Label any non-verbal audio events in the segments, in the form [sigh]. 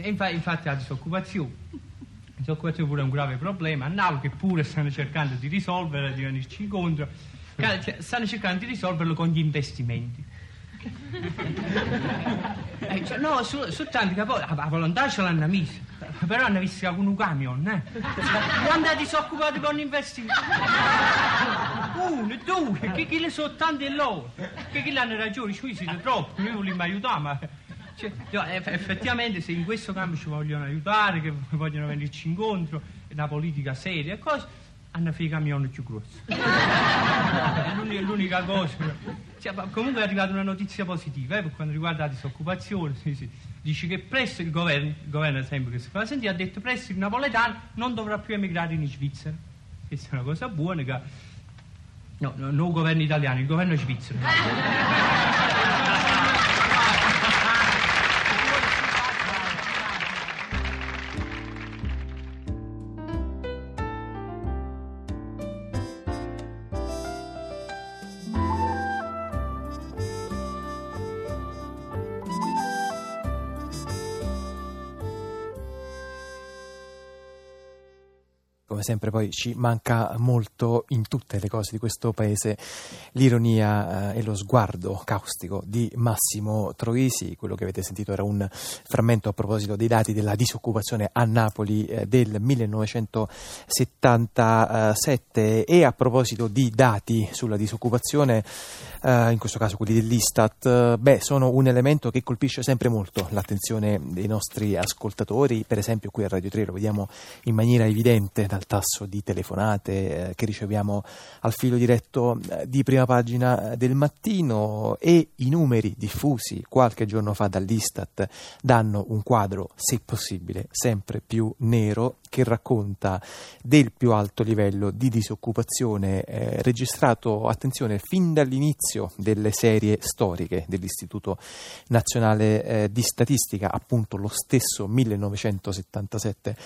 Infatti, infatti la disoccupazione. La disoccupazione pure è un grave problema. A Napoli che pure stanno cercando di risolvere, di venirci incontro. Cioè, Stanno cercando di risolverlo con gli investimenti. Eh, cioè, no, su, su che poi la, volontà ce l'hanno messa, però hanno visto con un camion, eh? Quando disoccupato con investimenti? Uno, due, che, che le sono tanti loro, che, che le hanno ragione, ci siete troppo, noi vogliamo aiutare, ma... Cioè, effettivamente se in questo campo ci vogliono aiutare, che [laughs] vogliono venirci incontro, una politica seria e cose, hanno fatto i camion più grossi. [laughs] È l'uni- l'unica cosa. Cioè, comunque è arrivata una notizia positiva eh, per quanto riguarda la disoccupazione. sì, sì. Dice che presto il governo, il governo sempre che si fa sentire, ha detto presto il napoletano non dovrà più emigrare in Svizzera. Questa è una cosa buona che... No, no, non il governo italiano, il governo svizzero. [laughs] Come sempre poi ci manca molto in tutte le cose di questo paese l'ironia eh, e lo sguardo caustico di Massimo Troisi. Quello che avete sentito era un frammento a proposito dei dati della disoccupazione a Napoli eh, del 1977 e a proposito di dati sulla disoccupazione, eh, in questo caso quelli dell'Istat, eh, beh, sono un elemento che colpisce sempre molto l'attenzione dei nostri ascoltatori. Per esempio qui a Radio 3 lo vediamo in maniera evidente dal tasso di telefonate eh, che riceviamo al filo diretto eh, di prima pagina del mattino e i numeri diffusi qualche giorno fa dall'Istat danno un quadro, se possibile, sempre più nero che racconta del più alto livello di disoccupazione eh, registrato, attenzione, fin dall'inizio delle serie storiche dell'Istituto Nazionale eh, di Statistica, appunto lo stesso 1977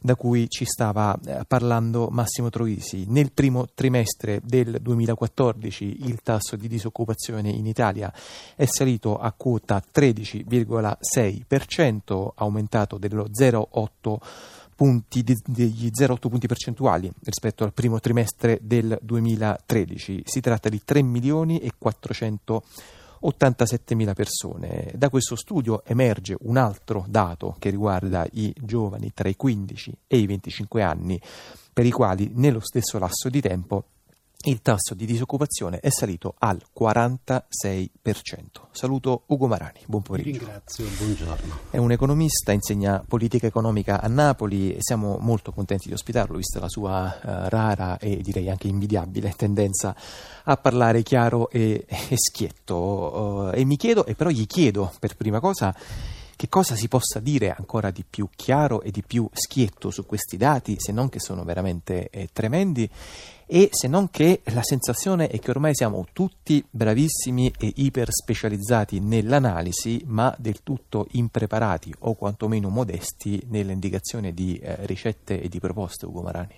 da cui ci stava eh, parlando Massimo Troisi. Nel primo trimestre del 2014 il tasso di disoccupazione in Italia è salito a quota 13,6%, aumentato dello 0,8% punti, de- degli 0,8 punti percentuali rispetto al primo trimestre del 2013. Si tratta di 3 milioni e 487 mila persone. Da questo studio emerge un altro dato che riguarda i giovani tra i 15 e i 25 anni, per i quali nello stesso lasso di tempo il tasso di disoccupazione è salito al 46%. Saluto Ugo Marani, buon pomeriggio. Ringrazio, buongiorno. È un economista, insegna politica economica a Napoli e siamo molto contenti di ospitarlo, vista la sua eh, rara e direi anche invidiabile tendenza a parlare chiaro e, e schietto. Eh, e mi chiedo, e però gli chiedo per prima cosa, che cosa si possa dire ancora di più chiaro e di più schietto su questi dati, se non che sono veramente eh, tremendi e se non che la sensazione è che ormai siamo tutti bravissimi e iper specializzati nell'analisi, ma del tutto impreparati o quantomeno modesti nell'indicazione di eh, ricette e di proposte, Ugo Marani.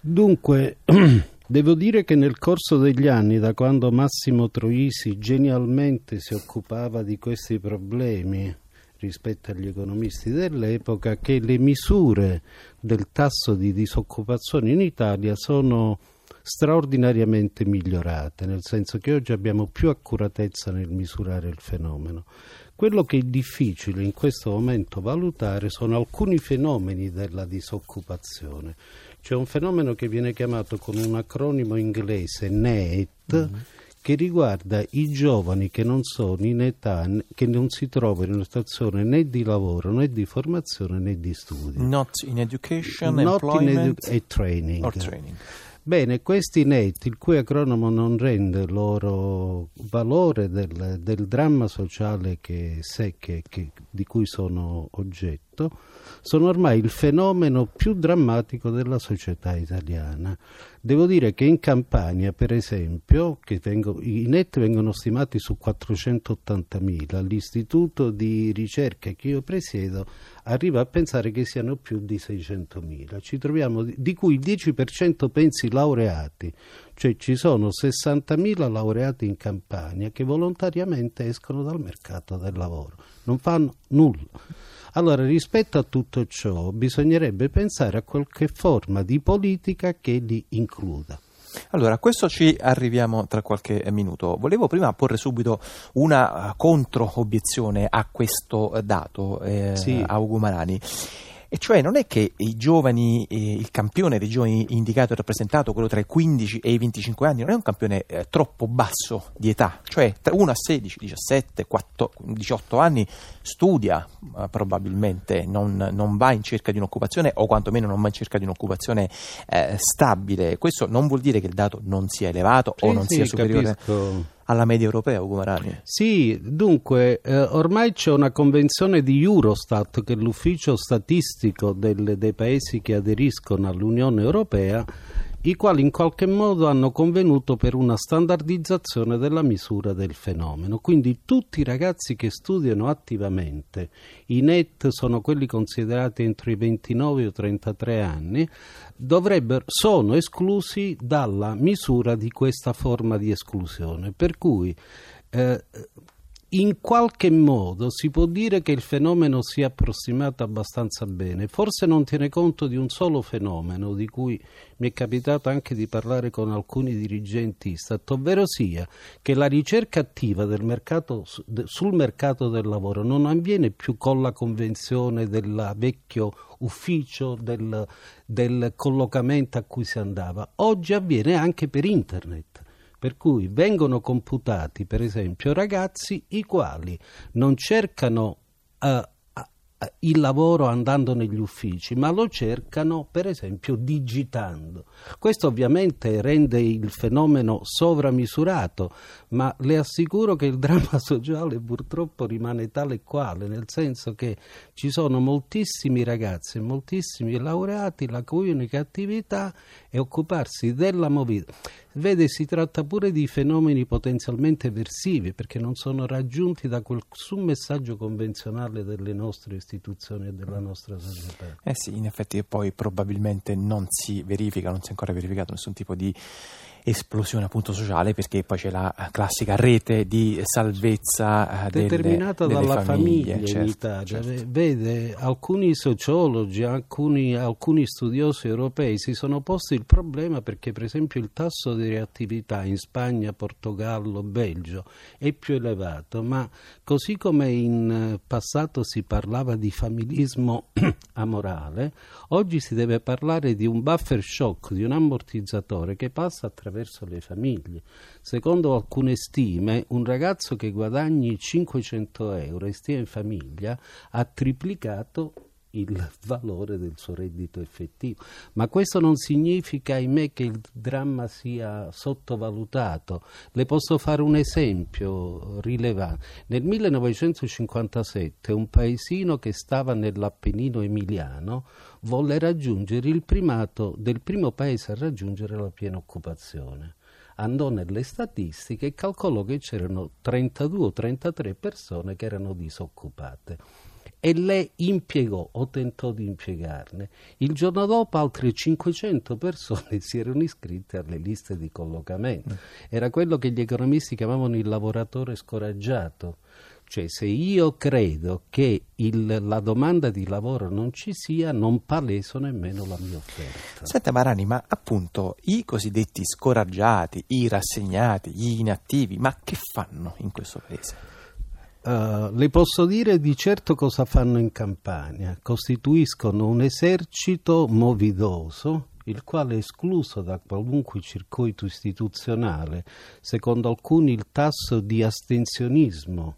Dunque, [clears throat] devo dire che nel corso degli anni, da quando Massimo Troisi genialmente si occupava di questi problemi rispetto agli economisti dell'epoca, che le misure del tasso di disoccupazione in Italia sono straordinariamente migliorate, nel senso che oggi abbiamo più accuratezza nel misurare il fenomeno. Quello che è difficile in questo momento valutare sono alcuni fenomeni della disoccupazione. C'è un fenomeno che viene chiamato con un acronimo inglese NEET, mm-hmm. Che riguarda i giovani che non sono in età, che non si trovano in una situazione né di lavoro, né di formazione, né di studio. Not in education, Not in employment edu- e training. or training. Bene, questi NET, il cui acronimo non rende loro valore del, del dramma sociale che, se, che, che, di cui sono oggetto, sono ormai il fenomeno più drammatico della società italiana. Devo dire che in Campania, per esempio, vengo, i net vengono stimati su 480.000, l'istituto di ricerca che io presiedo arriva a pensare che siano più di 600.000, Ci troviamo, di cui il 10% pensi laureati, cioè ci sono 60.000 laureati in Campania che volontariamente escono dal mercato del lavoro, non fanno nulla. Allora, rispetto a tutto ciò, bisognerebbe pensare a qualche forma di politica che li includa. Allora, a questo ci arriviamo tra qualche minuto. Volevo prima porre subito una uh, controobiezione a questo dato, eh, Sì. a Ugo Marani. E cioè non è che i giovani, eh, il campione dei giovani indicato e rappresentato, quello tra i 15 e i 25 anni, non è un campione eh, troppo basso di età, cioè tra uno a 16, 17, 4, 18 anni studia eh, probabilmente, non, non va in cerca di un'occupazione o quantomeno non va in cerca di un'occupazione eh, stabile. Questo non vuol dire che il dato non sia elevato o Sì, non sì, sia superiore capisco. Alla media europea, Ugo Marani. Sì, dunque, eh, ormai c'è una convenzione di Eurostat, che è l'ufficio statistico del- dei paesi che aderiscono all'Unione Europea, i quali in qualche modo hanno convenuto per una standardizzazione della misura del fenomeno. Quindi tutti i ragazzi che studiano attivamente, i NET sono quelli considerati entro i 29 o 33 anni, sono esclusi dalla misura di questa forma di esclusione. Per cui eh, in qualche modo si può dire che il fenomeno sia approssimato abbastanza bene, forse non tiene conto di un solo fenomeno di cui mi è capitato anche di parlare con alcuni dirigenti Istat, ovvero sia che la ricerca attiva mercato, sul mercato del lavoro non avviene più con la convenzione del vecchio ufficio del, del collocamento a cui si andava, oggi avviene anche per internet. Per cui vengono computati, per esempio, ragazzi i quali non cercano eh, eh, il lavoro andando negli uffici, ma lo cercano, per esempio, digitando. Questo ovviamente rende il fenomeno sovramisurato, ma le assicuro che il dramma [laughs] sociale purtroppo rimane tale e quale, nel senso che ci sono moltissimi ragazzi e moltissimi laureati la cui unica attività è occuparsi della mobilità. Vede, si tratta pure di fenomeni potenzialmente eversivi perché non sono raggiunti da su messaggio convenzionale delle nostre istituzioni e della nostra società. Eh sì, in effetti poi probabilmente non si verifica, non si è ancora verificato nessun tipo di esplosione appunto sociale perché poi c'è la classica rete di salvezza eh, delle- determinata delle dalla famiglia, famiglie, in certo, Italia. certo. Vede, alcuni sociologi, alcuni, alcuni studiosi europei si sono posti il problema perché, per esempio, il tasso di reattività in Spagna, Portogallo, Belgio è più elevato, ma così come in eh, passato si parlava di familismo [clears throat] amorale, oggi si deve parlare di un buffer shock, di un ammortizzatore che passa attraverso le famiglie. Secondo alcune stime, un ragazzo che guadagni 500 euro e stia in famiglia ha triplicato il valore del suo reddito effettivo. Ma questo non significa, ahimè, che il dramma sia sottovalutato. Le posso fare un esempio rilevante. Nel 1957 un paesino che stava nell'Appennino emiliano volle raggiungere il primato del primo paese a raggiungere la piena occupazione andò nelle statistiche e calcolò che c'erano 32 o 33 persone che erano disoccupate e lei impiegò o tentò di impiegarne. Il giorno dopo altre 500 persone [laughs] si erano iscritte alle liste di collocamento. Era quello che gli economisti chiamavano il lavoratore scoraggiato. Cioè, se io credo che il- la domanda di lavoro non ci sia, non paleso nemmeno la mia offerta. Senta Marani, ma appunto i cosiddetti scoraggiati, i rassegnati, gli inattivi, ma che fanno in questo paese? Uh, le posso dire di certo cosa fanno in Campania. Costituiscono un esercito movidoso, il quale è escluso da qualunque circuito istituzionale, secondo alcuni il tasso di astensionismo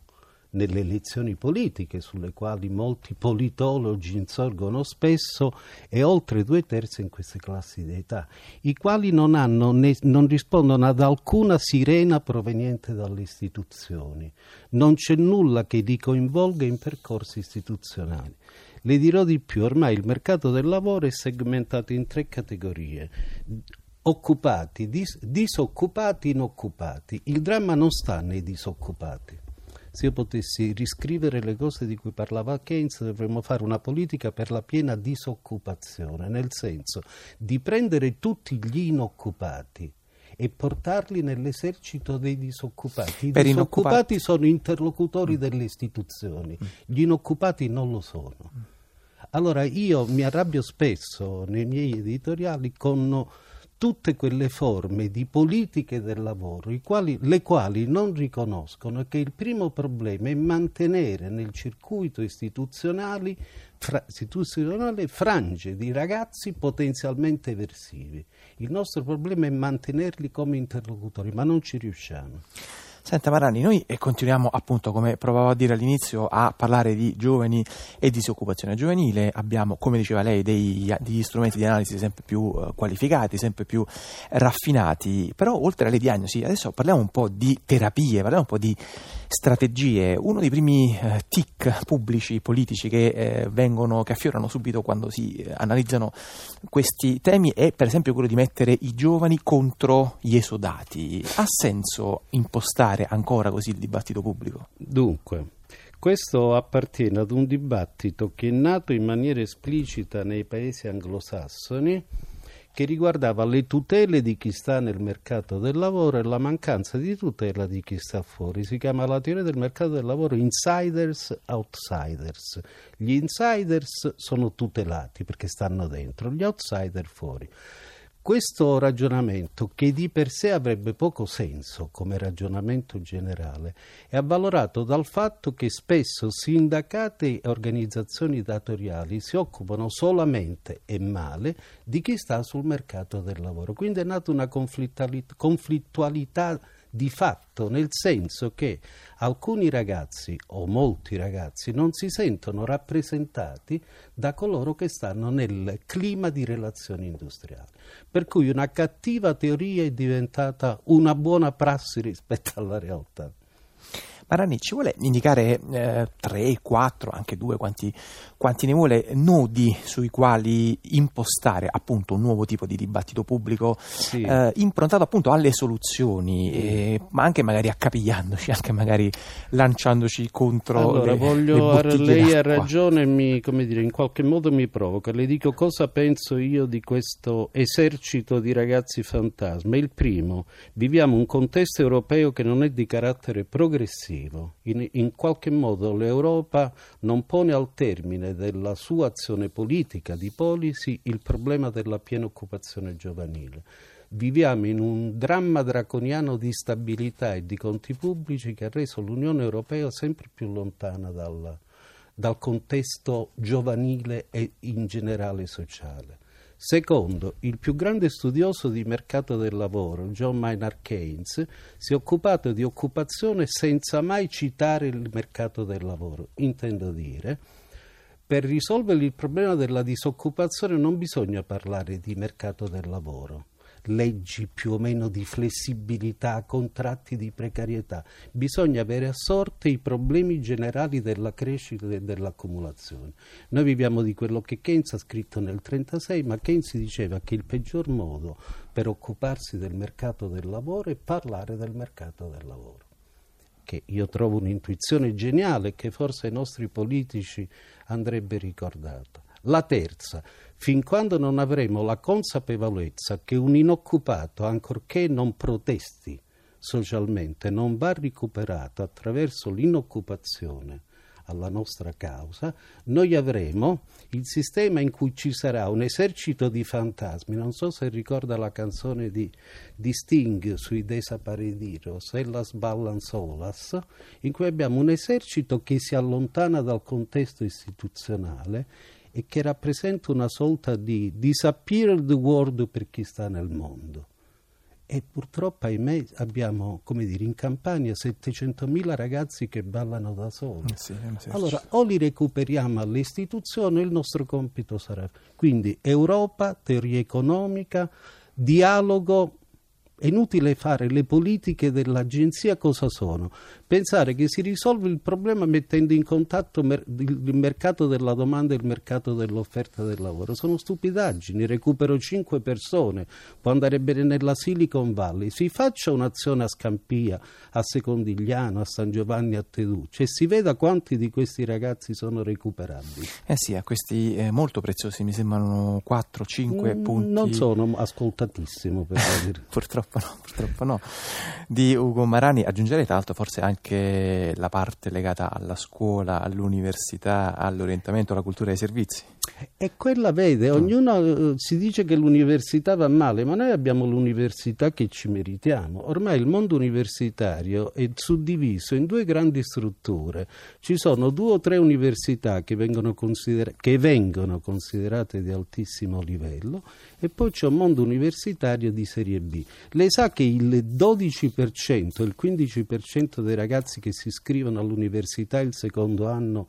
nelle elezioni politiche, sulle quali molti politologi insorgono spesso, e oltre due terzi in queste classi di età, i quali non, hanno né- non rispondono ad alcuna sirena proveniente dalle istituzioni. Non c'è nulla che li coinvolga in percorsi istituzionali. Le dirò di più, ormai il mercato del lavoro è segmentato in tre categorie. Occupati, dis- disoccupati, inoccupati. Il dramma non sta nei disoccupati. Se io potessi riscrivere le cose di cui parlava Keynes, dovremmo fare una politica per la piena disoccupazione, nel senso di prendere tutti gli inoccupati e portarli nell'esercito dei disoccupati. I per disoccupati sono interlocutori mm. delle istituzioni, gli inoccupati non lo sono. Allora io mi arrabbio spesso nei miei editoriali con tutte quelle forme di politiche del lavoro quali, le quali non riconoscono che il primo problema è mantenere nel circuito istituzionale, fra, istituzionale frange di ragazzi potenzialmente eversivi. Il nostro problema è mantenerli come interlocutori, ma non ci riusciamo. Senta Marani, noi continuiamo appunto, come provavo a dire all'inizio, a parlare di giovani e disoccupazione giovanile. Abbiamo, come diceva lei, dei, degli strumenti di analisi sempre più uh, qualificati, sempre più raffinati. Però oltre alle diagnosi, adesso parliamo un po' di terapie, parliamo un po' di strategie. Uno dei primi eh, tic pubblici, politici che, eh, vengono, che affiorano subito quando si eh, analizzano questi temi è per esempio quello di mettere i giovani contro gli esodati. Ha senso impostare ancora così il dibattito pubblico? Dunque, questo appartiene ad un dibattito che è nato in maniera esplicita nei paesi anglosassoni che riguardava le tutele di chi sta nel mercato del lavoro e la mancanza di tutela di chi sta fuori. Si chiama la teoria del mercato del lavoro insiders outsiders. Gli insiders sono tutelati perché stanno dentro, gli outsider fuori. Questo ragionamento, che di per sé avrebbe poco senso come ragionamento generale, è avvalorato dal fatto che spesso sindacati e organizzazioni datoriali si occupano solamente e male di chi sta sul mercato del lavoro. Quindi è nata una conflittualità di fatto, nel senso che alcuni ragazzi o molti ragazzi non si sentono rappresentati da coloro che stanno nel clima di relazioni industriali. Per cui una cattiva teoria è diventata una buona prassi rispetto alla realtà. Marani ci vuole indicare eh, tre, quattro, anche due, quanti, quanti, ne vuole, nodi sui quali impostare appunto un nuovo tipo di dibattito pubblico sì. eh, improntato appunto alle soluzioni, eh, ma anche magari accapigliandoci, anche magari lanciandoci contro allora, le, voglio, le lei d'acqua. ha ragione, mi, come dire, in qualche modo mi provoca. Le dico cosa penso io di questo esercito di ragazzi fantasma. Il primo, viviamo un contesto europeo che non è di carattere progressivo decisivo. In, in, qualche modo l'Europa non pone al termine della sua azione politica di policy il problema della piena occupazione giovanile. Viviamo in un dramma draconiano di stabilità e di conti pubblici che ha reso l'Unione Europea sempre più lontana dal, dal contesto giovanile e in generale sociale. Secondo, il più grande studioso di mercato del lavoro, John Maynard Keynes, si è occupato di occupazione senza mai citare il mercato del lavoro. Intendo dire, per risolvere il problema della disoccupazione non bisogna parlare di mercato del lavoro leggi più o meno di flessibilità, contratti di precarietà. Bisogna avere a sorte i problemi generali della crescita e dell'accumulazione. Noi viviamo di quello che Keynes ha scritto nel 1936, ma Keynes diceva che il peggior modo per occuparsi del mercato del lavoro è parlare del mercato del lavoro che io trovo un'intuizione geniale che forse ai nostri politici andrebbe ricordata. La terza, fin quando non avremo la consapevolezza che un inoccupato, ancorché non protesti socialmente, non va recuperato attraverso l'inoccupazione alla nostra causa, noi avremo il sistema in cui ci sarà un esercito di fantasmi. Non so se ricorda la canzone di, di Sting sui Desaparediros, Ellas Ballan Solas, in cui abbiamo un esercito che si allontana dal contesto istituzionale e che rappresenta una sorta di disappear the world per chi sta nel mondo. E purtroppo, ahimè, abbiamo, come dire, in Campania 700.000 ragazzi che ballano da soli. Sì, allora, o li recuperiamo alle istituzioni, il nostro compito sarà. Quindi Europa, teoria economica, dialogo è inutile fare le politiche dell'agenzia cosa sono? Pensare che si risolve il problema mettendo in contatto mer- il mercato della domanda e il mercato dell'offerta del lavoro. Sono stupidaggini, recupero cinque persone, può andare bene nella Silicon Valley, si faccia un'azione a Scampia, a Secondigliano, a San Giovanni, a Teduccio e si veda quanti di questi ragazzi sono recuperabili. Eh sì, a questi eh, molto preziosi mi sembrano 4-5 Mm, punti. Non sono ascoltatissimo per [laughs] dire. Purtroppo no, purtroppo no. Di Ugo Marani aggiungerei tra l'altro forse anche la parte legata alla scuola, all'università, all'orientamento, alla cultura dei servizi. E quella vede, ognuno eh, si dice che l'università va male, ma noi abbiamo l'università che ci meritiamo. Ormai il mondo universitario è suddiviso in due grandi strutture. Ci sono due o tre università che vengono, consider- che vengono considerate di altissimo livello e poi c'è un mondo universitario di serie B. Lei sa che il 12%, il 15% dei ragazzi che si iscrivono all'università il secondo anno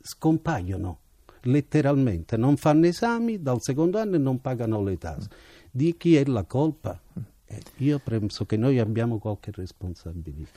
scompaiono letteralmente, non fanno esami dal secondo anno e non pagano le tasse. Di chi è la colpa? Eh, io penso che noi abbiamo qualche responsabilità.